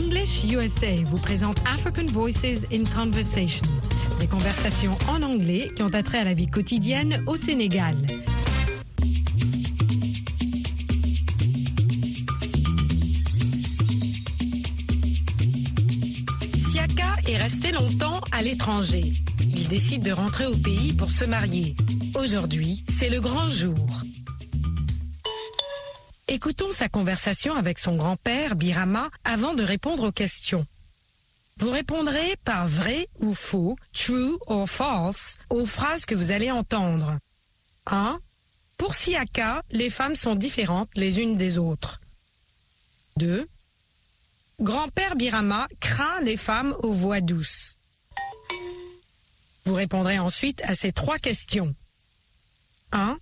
English USA vous présente African Voices in Conversation, des conversations en anglais qui ont attrait à la vie quotidienne au Sénégal. Siaka est resté longtemps à l'étranger. Il décide de rentrer au pays pour se marier. Aujourd'hui, c'est le grand jour. Écoutons sa conversation avec son grand-père, Birama, avant de répondre aux questions. Vous répondrez par vrai ou faux, true or false, aux phrases que vous allez entendre. 1. Pour Siaka, les femmes sont différentes les unes des autres. 2. Grand-père Birama craint les femmes aux voix douces. Vous répondrez ensuite à ces trois questions. 1.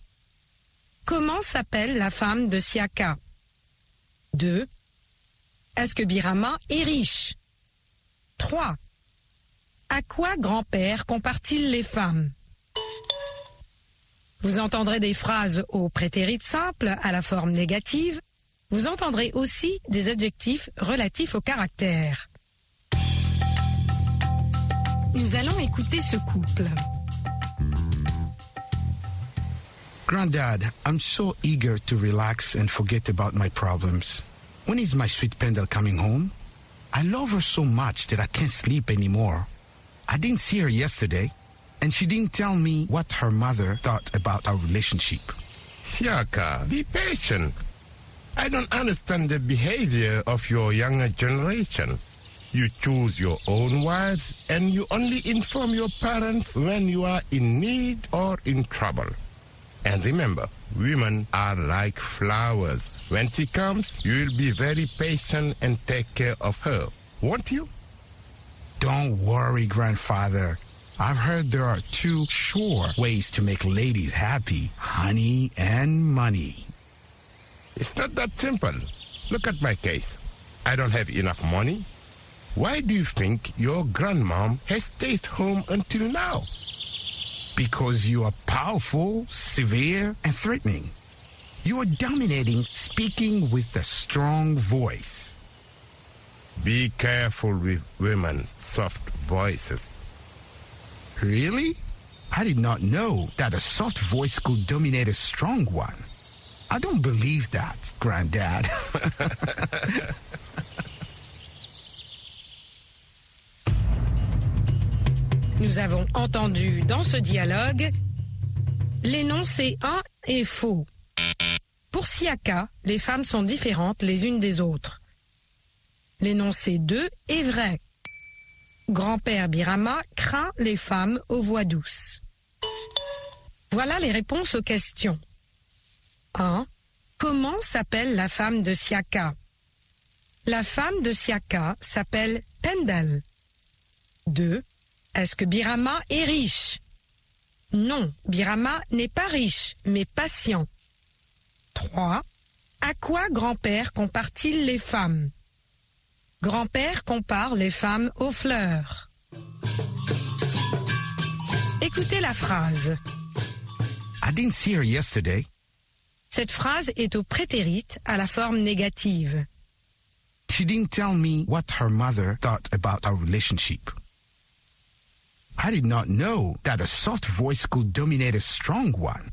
Comment s'appelle la femme de Siaka? 2. Est-ce que Birama est riche? 3. À quoi grand-père compare-t-il les femmes? Vous entendrez des phrases au prétérit simple à la forme négative. Vous entendrez aussi des adjectifs relatifs au caractère. Nous allons écouter ce couple. Granddad, I'm so eager to relax and forget about my problems. When is my sweet Pendle coming home? I love her so much that I can't sleep anymore. I didn't see her yesterday, and she didn't tell me what her mother thought about our relationship. Siaka, be patient. I don't understand the behavior of your younger generation. You choose your own wives and you only inform your parents when you are in need or in trouble. And remember, women are like flowers. When she comes, you will be very patient and take care of her, won't you? Don't worry, grandfather. I've heard there are two sure ways to make ladies happy honey and money. It's not that simple. Look at my case. I don't have enough money. Why do you think your grandmom has stayed home until now? Because you are powerful, severe, and threatening. You are dominating, speaking with a strong voice. Be careful with women's soft voices. Really? I did not know that a soft voice could dominate a strong one. I don't believe that, Granddad. Nous avons entendu dans ce dialogue l'énoncé 1 est faux. Pour Siaka, les femmes sont différentes les unes des autres. L'énoncé 2 est vrai. Grand-père Birama craint les femmes aux voix douces. Voilà les réponses aux questions. 1. Comment s'appelle la femme de Siaka? La femme de Siaka s'appelle Pendel. 2. Est-ce que Birama est riche? Non, Birama n'est pas riche, mais patient. 3. À quoi grand-père compare-t-il les femmes? Grand-père compare les femmes aux fleurs. Écoutez la phrase. I didn't see her yesterday. Cette phrase est au prétérite à la forme négative. She didn't tell me what her mother thought about our relationship. I did not know that a soft voice could dominate a strong one.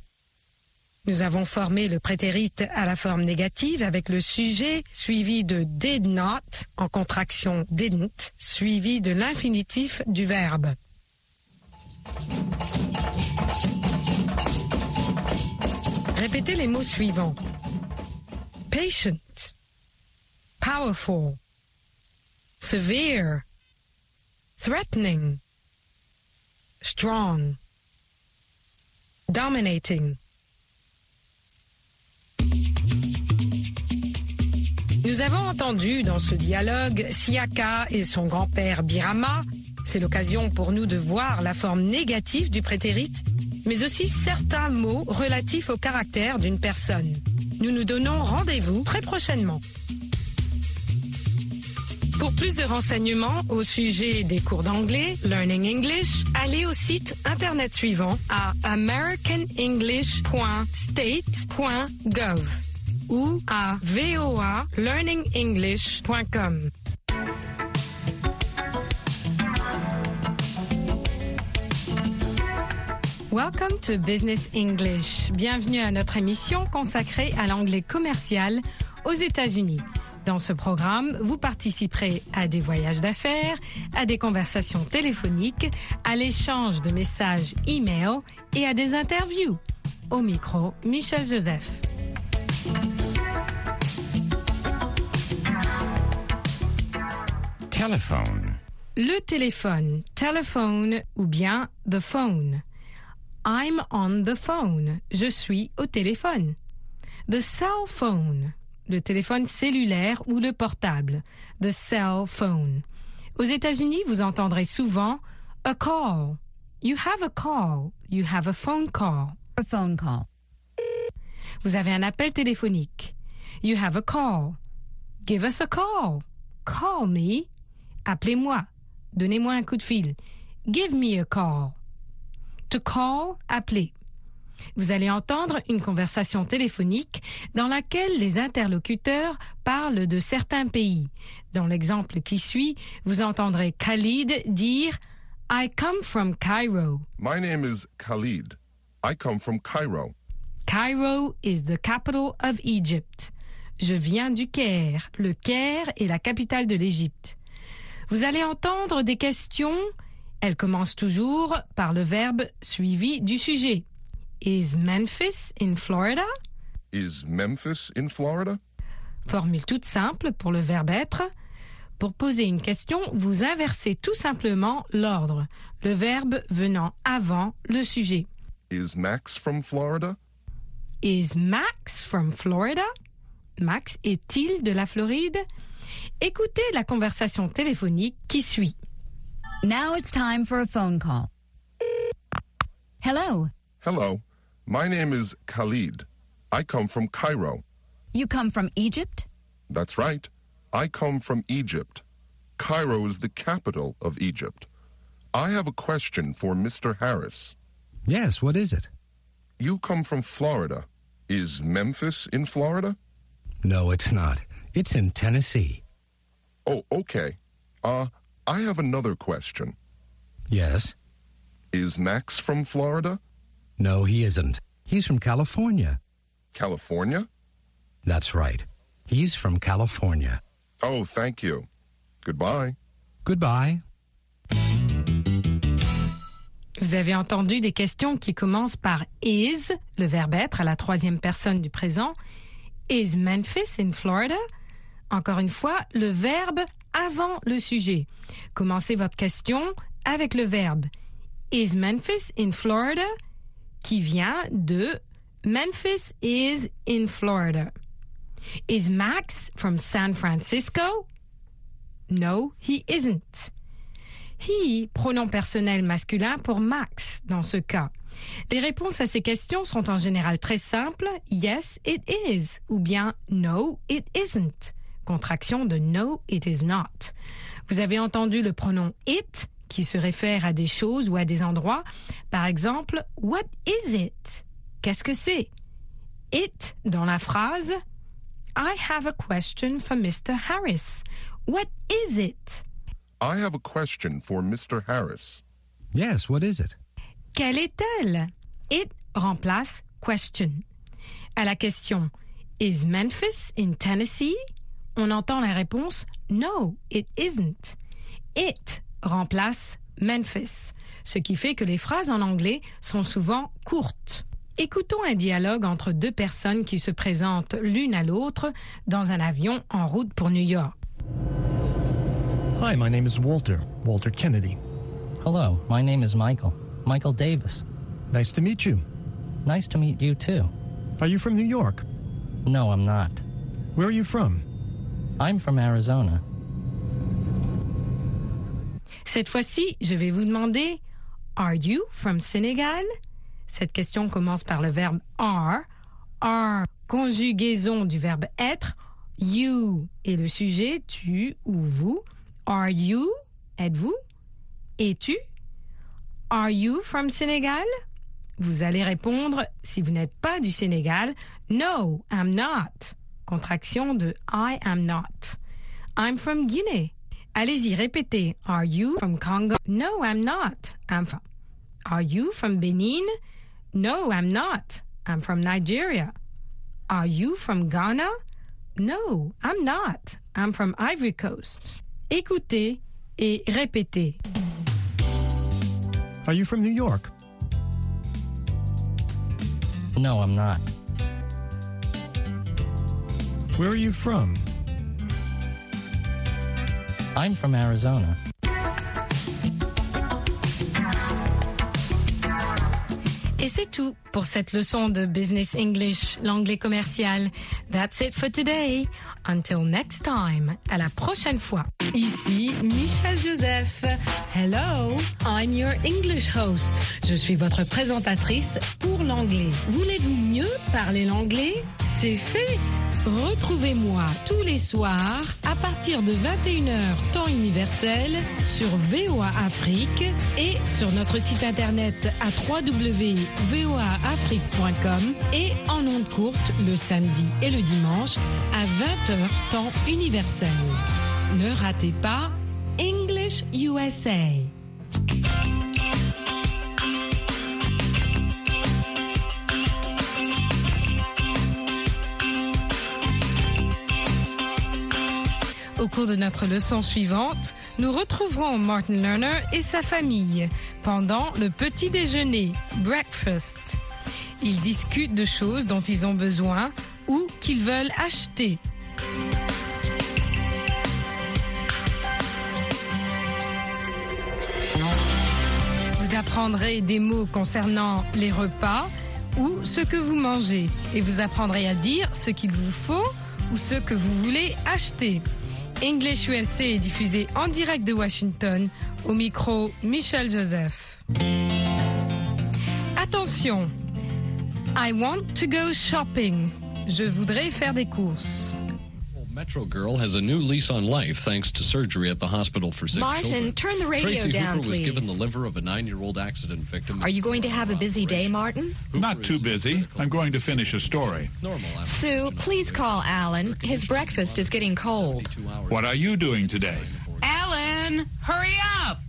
Nous avons formé le prétérite à la forme négative avec le sujet suivi de did not en contraction didn't suivi de l'infinitif du verbe. Répétez les mots suivants. Patient, powerful, severe, threatening, strong, dominating. Nous avons entendu dans ce dialogue Siaka et son grand-père Birama. C'est l'occasion pour nous de voir la forme négative du prétérite, mais aussi certains mots relatifs au caractère d'une personne. Nous nous donnons rendez-vous très prochainement. Pour plus de renseignements au sujet des cours d'anglais, Learning English, allez au site Internet suivant à americanenglish.state.gov ou à voalearningenglish.com. Welcome to Business English. Bienvenue à notre émission consacrée à l'anglais commercial aux États-Unis. Dans ce programme, vous participerez à des voyages d'affaires, à des conversations téléphoniques, à l'échange de messages e-mail et à des interviews. Au micro, Michel Joseph. Telephone. Le téléphone, telephone ou bien the phone. I'm on the phone. Je suis au téléphone. The cell phone. Le téléphone cellulaire ou le portable. The cell phone. Aux États-Unis, vous entendrez souvent a call. You have a call. You have a phone call. A phone call. Vous avez un appel téléphonique. You have a call. Give us a call. Call me. Appelez-moi. Donnez-moi un coup de fil. Give me a call. To call, appeler. Vous allez entendre une conversation téléphonique dans laquelle les interlocuteurs parlent de certains pays. Dans l'exemple qui suit, vous entendrez Khalid dire I come from Cairo. My name is Khalid. I come from Cairo. Cairo is the capital of Egypt. Je viens du Caire. Le Caire est la capitale de l'Égypte. Vous allez entendre des questions. Elles commencent toujours par le verbe suivi du sujet. Is Memphis in Florida? Is Memphis in Florida? Formule toute simple pour le verbe être. Pour poser une question, vous inversez tout simplement l'ordre, le verbe venant avant le sujet. Is Max from Florida? Is Max from Florida? Max est-il de la Floride? Écoutez la conversation téléphonique qui suit. Now it's time for a phone call. Hello. Hello. My name is Khalid. I come from Cairo. You come from Egypt? That's right. I come from Egypt. Cairo is the capital of Egypt. I have a question for Mr. Harris. Yes, what is it? You come from Florida. Is Memphis in Florida? No, it's not. It's in Tennessee. Oh, okay. Uh, I have another question. Yes? Is Max from Florida? No, he isn't. He's from California. California? That's right. He's from California. Oh, thank you. Goodbye. Goodbye. Vous avez entendu des questions qui commencent par is, le verbe être à la troisième personne du présent. Is Memphis in Florida? Encore une fois, le verbe avant le sujet. Commencez votre question avec le verbe Is Memphis in Florida? Qui vient de Memphis is in Florida. Is Max from San Francisco? No, he isn't. He, pronom personnel masculin pour Max dans ce cas. Les réponses à ces questions sont en général très simples. Yes, it is. Ou bien no, it isn't. Contraction de no, it is not. Vous avez entendu le pronom it qui se réfère à des choses ou à des endroits. Par exemple, what is it? Qu'est-ce que c'est? It dans la phrase I have a question for Mr. Harris. What is it? I have a question for Mr. Harris. Yes, what is it? Quelle est-elle? It remplace question. À la question Is Memphis in Tennessee? On entend la réponse No, it isn't. It remplace Memphis, ce qui fait que les phrases en anglais sont souvent courtes. Écoutons un dialogue entre deux personnes qui se présentent l'une à l'autre dans un avion en route pour New York. Hi, my name is Walter, Walter Kennedy. Hello, my name is Michael. Michael Davis. Nice to meet you. Nice to meet you too. Are you from New York? No, I'm not. Where are you from? I'm from Arizona. Cette fois-ci, je vais vous demander Are you from Senegal? Cette question commence par le verbe are. Are, conjugaison du verbe être. You est le sujet, tu ou vous. Are you? Êtes-vous? Es-tu? Are you from Senegal? Vous allez répondre, si vous n'êtes pas du Sénégal, No, I'm not. Contraction de I am not. I'm from Guinea. Allez-y, répétez. Are you from Congo? No, I'm not. I'm from. Are you from Benin? No, I'm not. I'm from Nigeria. Are you from Ghana? No, I'm not. I'm from Ivory Coast. Écoutez et répétez. Are you from New York? No, I'm not. Where are you from? I'm from Arizona. Et c'est tout pour cette leçon de Business English, l'anglais commercial. That's it for today. Until next time. À la prochaine fois. Ici Michel Joseph. Hello, I'm your English host. Je suis votre présentatrice pour l'anglais. Voulez-vous mieux parler l'anglais? C'est fait. Retrouvez-moi tous les soirs à partir de 21h temps universel sur VOA Afrique et sur notre site internet à www.voaafrique.com et en ondes courtes le samedi et le dimanche à 20h temps universel. Ne ratez pas English USA. Au cours de notre leçon suivante, nous retrouverons Martin Lerner et sa famille pendant le petit déjeuner, breakfast. Ils discutent de choses dont ils ont besoin ou qu'ils veulent acheter. Vous apprendrez des mots concernant les repas ou ce que vous mangez et vous apprendrez à dire ce qu'il vous faut ou ce que vous voulez acheter. English USA est diffusé en direct de Washington au micro Michel Joseph. Attention, I want to go shopping. Je voudrais faire des courses. Metro Girl has a new lease on life thanks to surgery at the hospital for sick Martin, children. turn the radio Tracy down, Hooper was given the liver of a nine-year-old accident victim. Are you going to have a busy day, Martin? Not too busy. I'm going to finish a story. Normal Sue, please call Alan. His breakfast is getting cold. What are you doing today? Alan, hurry up!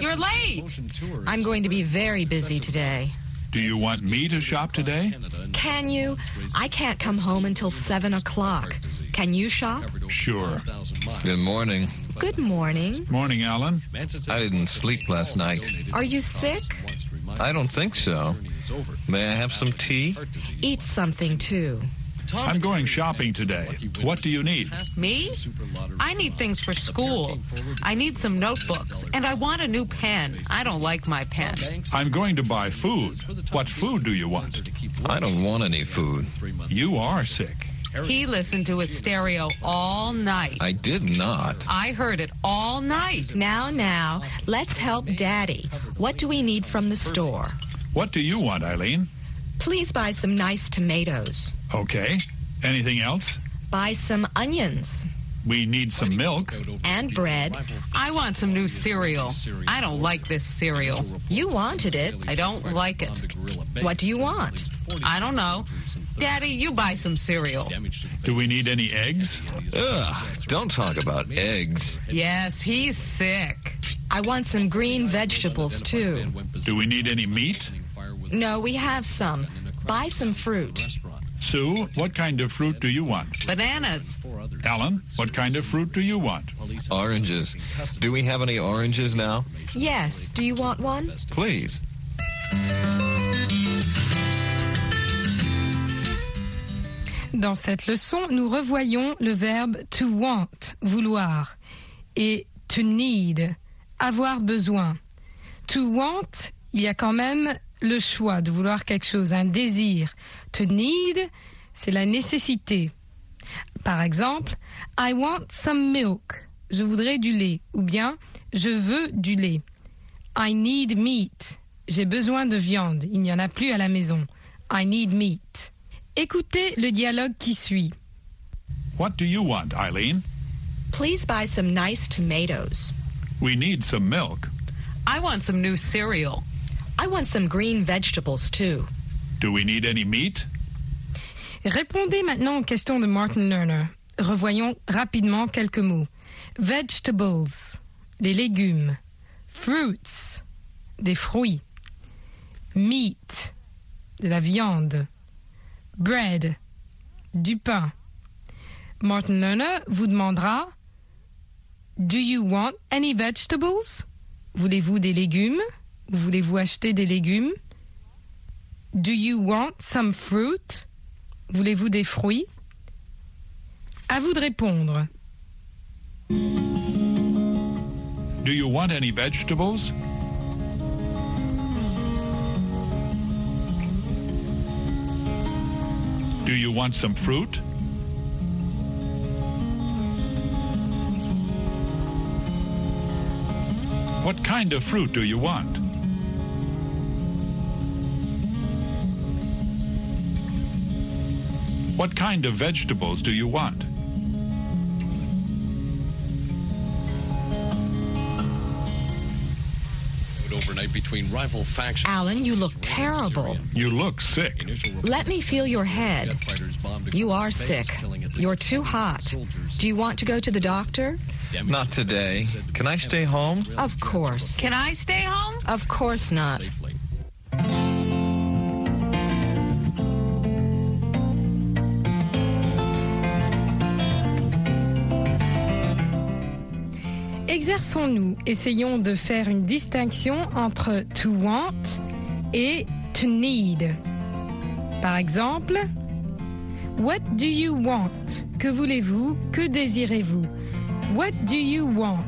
You're late. I'm going to be very busy today. Do you want me to shop today? Can you? I can't come home until 7 o'clock. Can you shop? Sure. Good morning. Good morning. Morning, Alan. I didn't sleep last night. Are you sick? I don't think so. May I have some tea? Eat something too. I'm going shopping today. What do you need? Me? I need things for school. I need some notebooks, and I want a new pen. I don't like my pen. I'm going to buy food. What food do you want? I don't want any food. You are sick. He listened to his stereo all night. I did not. I heard it all night. Now, now, let's help Daddy. What do we need from the store? What do you want, Eileen? Please buy some nice tomatoes. Okay. Anything else? Buy some onions We need some milk. and bread. I want some new cereal. I don't like this cereal. You wanted it. I don't like it. What do you want? I don't know. Daddy, you buy some cereal. Do we need any eggs? Ugh, don't talk about eggs. Yes, he's sick. I want some green vegetables too. Do we need any meat? No, we have some. Buy some fruit. Sue, what kind of fruit do you want? Bananas. Alan, what kind of fruit do you want? Oranges. Do we have any oranges now? Yes. Do you want one? Please. Dans cette leçon, nous revoyons le verbe to want, vouloir, et to need, avoir besoin. To want, il y a quand même le choix de vouloir quelque chose, un désir. To need, c'est la nécessité. Par exemple, I want some milk. Je voudrais du lait. Ou bien, je veux du lait. I need meat. J'ai besoin de viande. Il n'y en a plus à la maison. I need meat. Écoutez le dialogue qui suit. What do you want, Eileen? Please buy some nice tomatoes. We need some milk. I want some new cereal. I want some green vegetables too. Do we need any meat? Répondez maintenant aux questions de Martin Lerner. Revoyons rapidement quelques mots. Vegetables, les légumes. Fruits, des fruits. meat, de la viande. Bread, du pain. Martin Lerner vous demandera Do you want any vegetables? Voulez-vous des légumes? Voulez-vous acheter des légumes? Do you want some fruit? Voulez-vous des fruits? À vous de répondre. Do you want any vegetables? Do you want some fruit? What kind of fruit do you want? What kind of vegetables do you want? Between rival factions. Alan, you look terrible. You look sick. Let me feel your head. You are sick. You're too hot. Do you want to go to the doctor? Not today. Can I stay home? Of course. Can I stay home? Of course not. Exerçons-nous, essayons de faire une distinction entre to want et to need. Par exemple, What do you want? Que voulez-vous? Que désirez-vous? What do you want?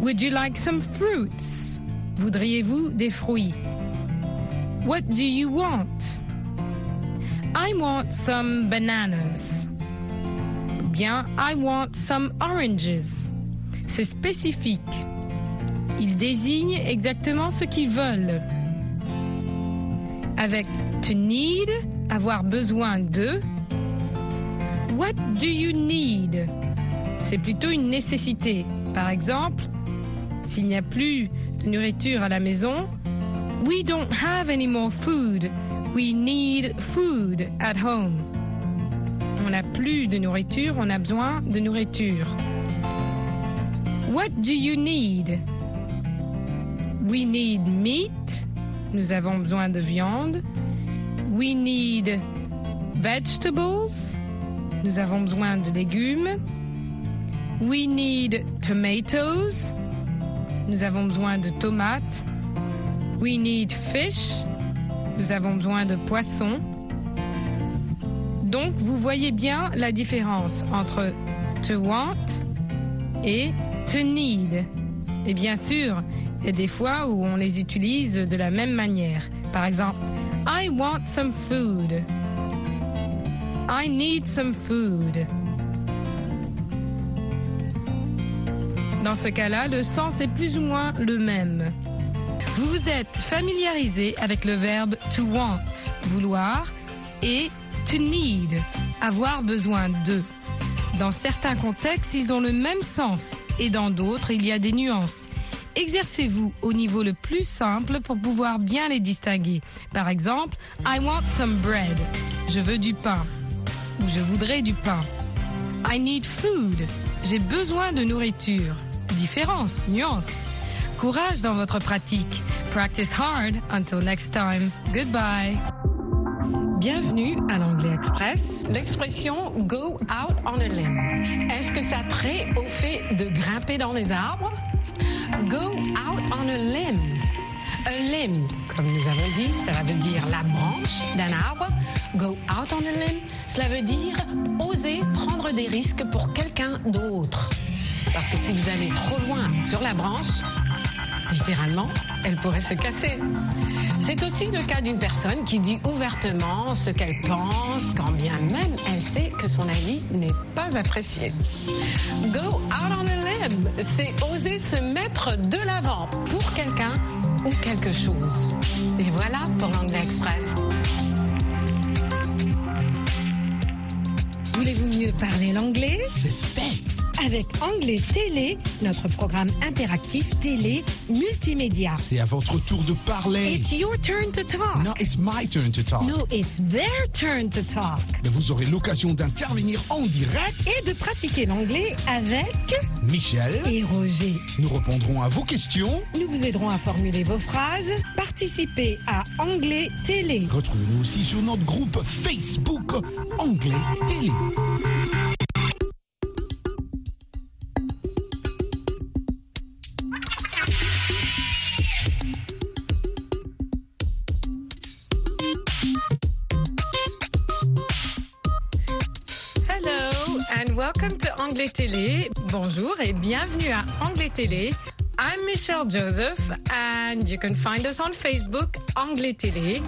Would you like some fruits? Voudriez-vous des fruits? What do you want? I want some bananas. Bien, I want some oranges. C'est spécifique. Ils désignent exactement ce qu'ils veulent. Avec to need, avoir besoin de. What do you need? C'est plutôt une nécessité. Par exemple, s'il n'y a plus de nourriture à la maison, We don't have any more food. We need food at home. On n'a plus de nourriture, on a besoin de nourriture. What do you need? We need meat. Nous avons besoin de viande. We need vegetables. Nous avons besoin de légumes. We need tomatoes. Nous avons besoin de tomates. We need fish. Nous avons besoin de poissons. Donc, vous voyez bien la différence entre to want et to need. Et bien sûr, il y a des fois où on les utilise de la même manière. Par exemple, I want some food. I need some food. Dans ce cas-là, le sens est plus ou moins le même. Vous vous êtes familiarisé avec le verbe to want, vouloir, et to need, avoir besoin de. Dans certains contextes, ils ont le même sens et dans d'autres, il y a des nuances. Exercez-vous au niveau le plus simple pour pouvoir bien les distinguer. Par exemple, I want some bread. Je veux du pain. Ou je voudrais du pain. I need food. J'ai besoin de nourriture. Différence, nuance. Courage dans votre pratique. Practice hard. Until next time. Goodbye. Bienvenue à l'Anglais Express. L'expression go out on a limb. Est-ce que ça trait au fait de grimper dans les arbres? Go out on a limb. A limb, comme nous avons dit, cela veut dire la branche d'un arbre. Go out on a limb, cela veut dire oser prendre des risques pour quelqu'un d'autre. Parce que si vous allez trop loin sur la branche, littéralement, elle pourrait se casser. C'est aussi le cas d'une personne qui dit ouvertement ce qu'elle pense, quand bien même elle sait que son avis n'est pas apprécié. Go out on a limb, c'est oser se mettre de l'avant pour quelqu'un ou quelque chose. Et voilà pour l'anglais express. Voulez-vous mieux parler l'anglais? C'est fait. Avec Anglais Télé, notre programme interactif télé multimédia. C'est à votre tour de parler. It's your turn to talk. No, it's my turn to talk. No, it's their turn to talk. Mais vous aurez l'occasion d'intervenir en direct Et de pratiquer l'anglais avec Michel et Roger. Nous répondrons à vos questions. Nous vous aiderons à formuler vos phrases. Participez à Anglais Télé. Retrouvez-nous aussi sur notre groupe Facebook Anglais Télé. Anglais Télé. Bonjour et bienvenue à Anglais Télé. I'm Michelle Joseph and you can find us on Facebook, Anglais Télé.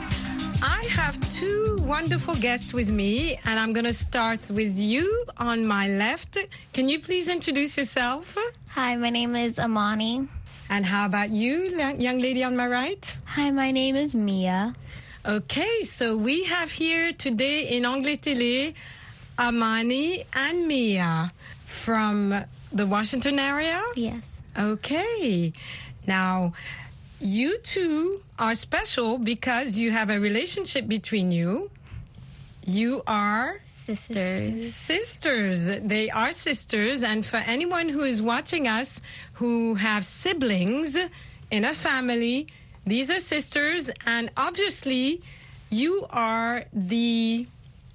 I have two wonderful guests with me and I'm going to start with you on my left. Can you please introduce yourself? Hi, my name is Amani. And how about you, young lady on my right? Hi, my name is Mia. Okay, so we have here today in Anglais Télé Amani and Mia from the Washington area? Yes. Okay. Now, you two are special because you have a relationship between you. You are Sisters. sisters. They are sisters. And for anyone who is watching us who have siblings in a family, these are sisters. And obviously, you are the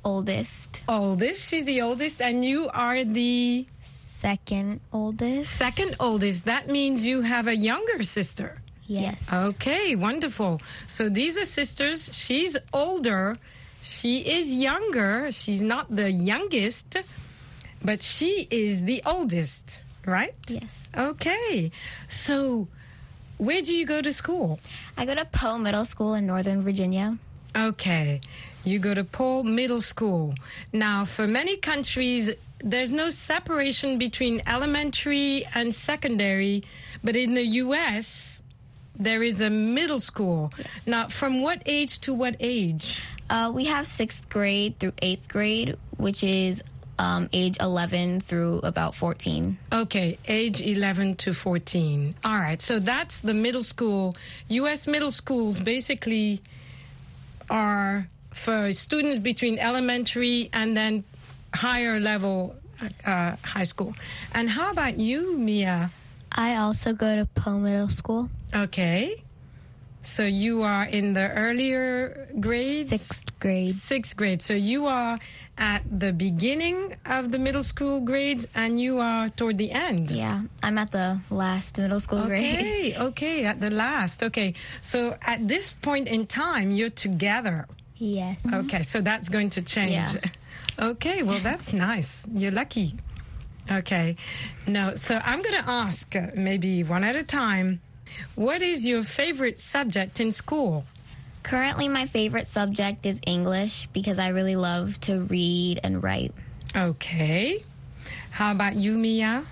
Oldest. oldest. She's the oldest. And you are the Second oldest. second oldest. That means you have a younger sister. Yes. Okay, wonderful. So these are sisters. She's older. She is younger. She's not the youngest, but she is the oldest, right? Yes. Okay. So where do you go to school? I go to Poe Middle School in Northern Virginia. Okay. You go to Paul Middle School. Now, for many countries, there's no separation between elementary and secondary, but in the U.S., there is a middle school. Now, from what age to what age? Uh, we have sixth grade through eighth grade, which is um, age 11 through about 14. Okay, age 11 to 14. All right, so that's the middle school. U.S. middle schools basically are for students between elementary and then higher level uh, high school. And how about you, Mia? I also go to Poe Middle School. Okay. So you are in the earlier grades? Sixth grade. Sixth grade. So you are at the beginning of the middle school grades and you are toward the end. Yeah, I'm at the last middle school grade. Okay, okay, at the last. Okay. So at this point in time, you're together. Yes. Okay, so that's going to change. Yeah. Okay, well, that's nice. You're lucky. Okay. No, so I'm going to ask uh, maybe one at a time. What is your favorite subject in school? Currently, my favorite subject is English because I really love to read and write. Okay. How about you, Mia?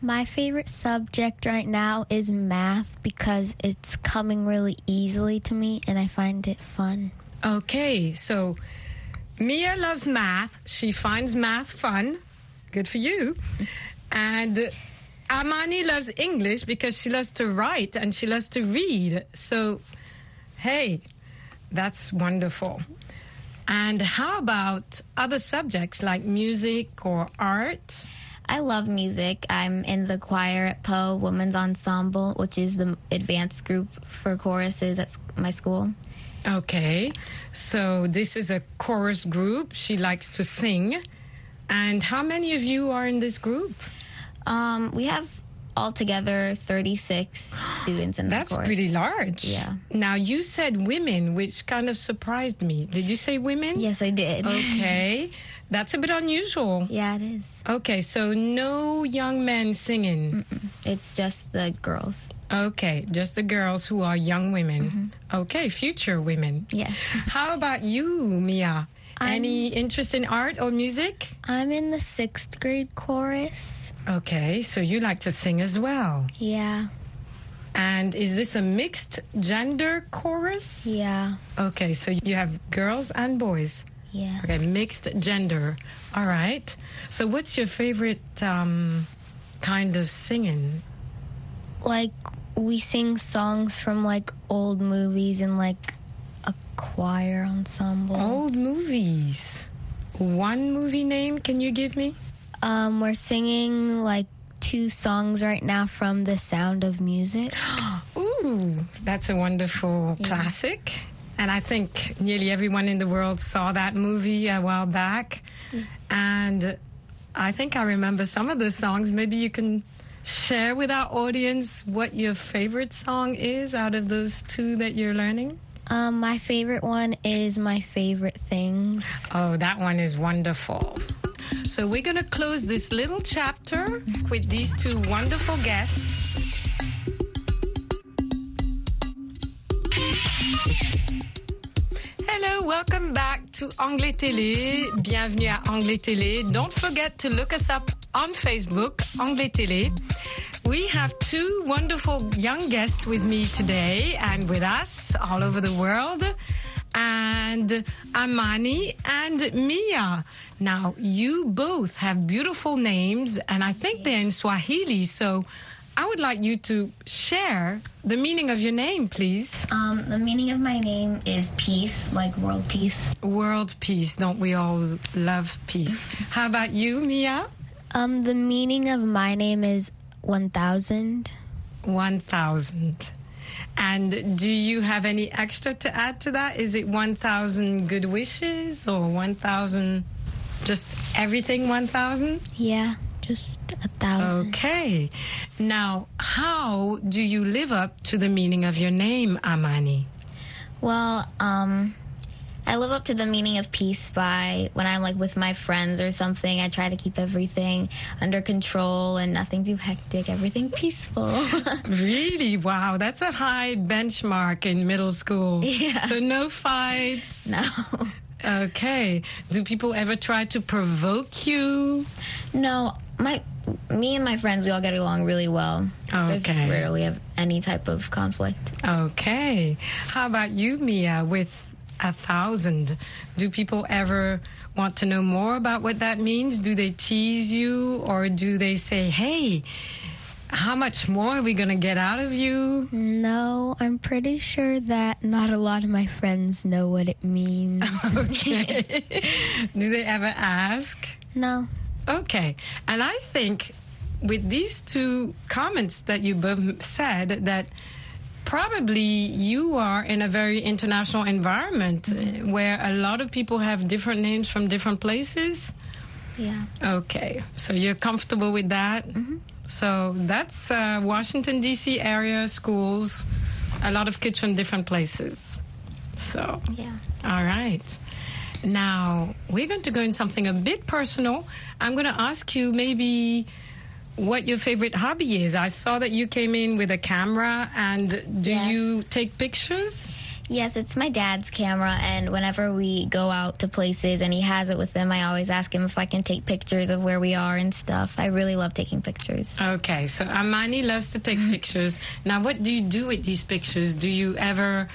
My favorite subject right now is math because it's coming really easily to me and I find it fun. Okay, so Mia loves math. She finds math fun. Good for you. And Amani loves English because she loves to write and she loves to read. So, hey, that's wonderful. And how about other subjects like music or art? I love music. I'm in the choir at Poe Women's Ensemble, which is the advanced group for choruses at my school. Okay, so this is a chorus group. She likes to sing. And how many of you are in this group? Um, we have altogether 36 students in the That's chorus. pretty large. Yeah. Now you said women, which kind of surprised me. Did you say women? Yes, I did. Okay. That's a bit unusual. Yeah, it is. Okay, so no young men singing. It's just the girls. Okay, just the girls who are young women. Mm-hmm. Okay, future women. Yes. How about you, Mia? Any interest in art or music? I'm in the sixth grade chorus. Okay, so you like to sing as well. Yeah. And is this a mixed gender chorus? Yeah. Okay, so you have girls and boys. Yeah. Okay, mixed gender. All right. So what's your favorite um, kind of singing? Like we sing songs from like old movies and like a choir ensemble. Old movies. One movie name can you give me? Um, we're singing like two songs right now from The Sound of Music. Ooh, that's a wonderful Yeah. classic. And I think nearly everyone in the world saw that movie a while back. And I think I remember some of the songs. Maybe you can share with our audience what your favorite song is out of those two that you're learning. Um, my favorite one is My Favorite Things. Oh, that one is wonderful. So we're going to close this little chapter with these two wonderful guests. Welcome back to Anglais Télé. Bienvenue à Anglais Télé. Don't forget to look us up on Facebook, Anglais Télé. We have two wonderful young guests with me today and with us all over the world. And Amani and Mia. Now, you both have beautiful names, and I think they're in Swahili. So I would like you to share the meaning of your name, please. Um, the meaning of my name is peace, like world peace. World peace. Don't we all love peace? How about you, Mia? Um, the meaning of my name is 1000. 1000. And do you have any extra to add to that? Is it 1000 good wishes or 1000 just everything 1000? Yeah, just a thousand. Okay. Now, how do you live up to the meaning of your name, Amani? Well, um, I live up to the meaning of peace by when I'm like with my friends or something. I try to keep everything under control and nothing too hectic. Everything peaceful. Really? Wow, that's a high benchmark in middle school. Yeah. So no fights. No. Okay. Do people ever try to provoke you? no, my me and my friends we all get along really well. There's Okay. rarely have any type of conflict. Okay. How about you, Mia, with a thousand? Do people ever want to know more about what that means? Do they tease you or do they say, hey, how much more are we going to get out of you? No, I'm pretty sure that not a lot of my friends know what it means. Okay. do they ever ask? no. Okay. And I think with these two comments that you both said that probably you are in a very international environment uh, where a lot of people have different names from different places. Yeah. Okay. So you're comfortable with that? So that's uh, Washington, D.C. area schools, a lot of kids from different places. So. Yeah. All right. Now, we're going to go in something a bit personal. I'm going to ask you maybe what your favorite hobby is. I saw that you came in with a camera, and do Yes. you take pictures? Yes, it's my dad's camera, and whenever we go out to places and he has it with him, I always ask him if I can take pictures of where we are and stuff. I really love taking pictures. Okay, so Amani loves to take pictures. Now, what do you do with these pictures? Do you ever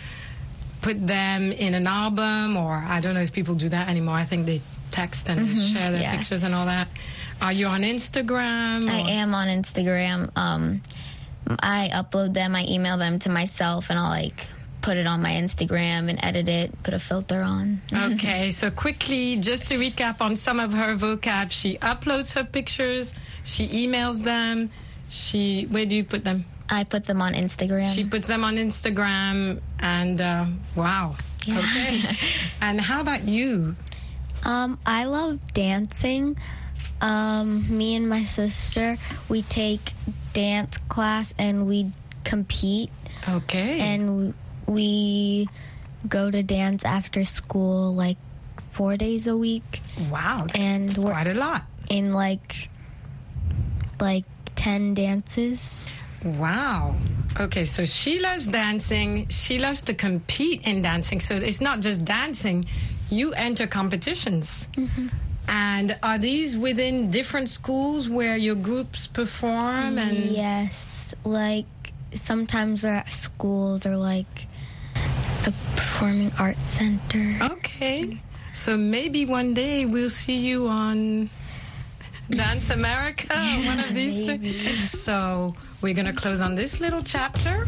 put them in an album, or I don't know if people do that anymore. I think they text and share their yeah. pictures and all that. Are you on Instagram? I am on Instagram. Um, I upload them, I email them to myself, and I'll like put it on my Instagram and edit it, put a filter on. Okay, so quickly, just to recap on some of her vocab, she uploads her pictures, she emails them, she where do you put them? I put them on Instagram. She puts them on Instagram, and uh, wow. Okay. and how about you? Um, I love dancing. Um, me and my sister, we take dance class and we compete Okay. and we go to dance after school like four days a week wow, that's, and quite a lot. in like like 10 dances. Wow. Okay, so she loves dancing. She loves to compete in dancing. So it's not just dancing, you enter competitions. Mm-hmm. And are these within different schools where your groups perform? And Yes, like sometimes they're at schools or like a performing arts center. Okay. So maybe one day we'll see you on Dance America, one of these things. So we're going to close on this little chapter.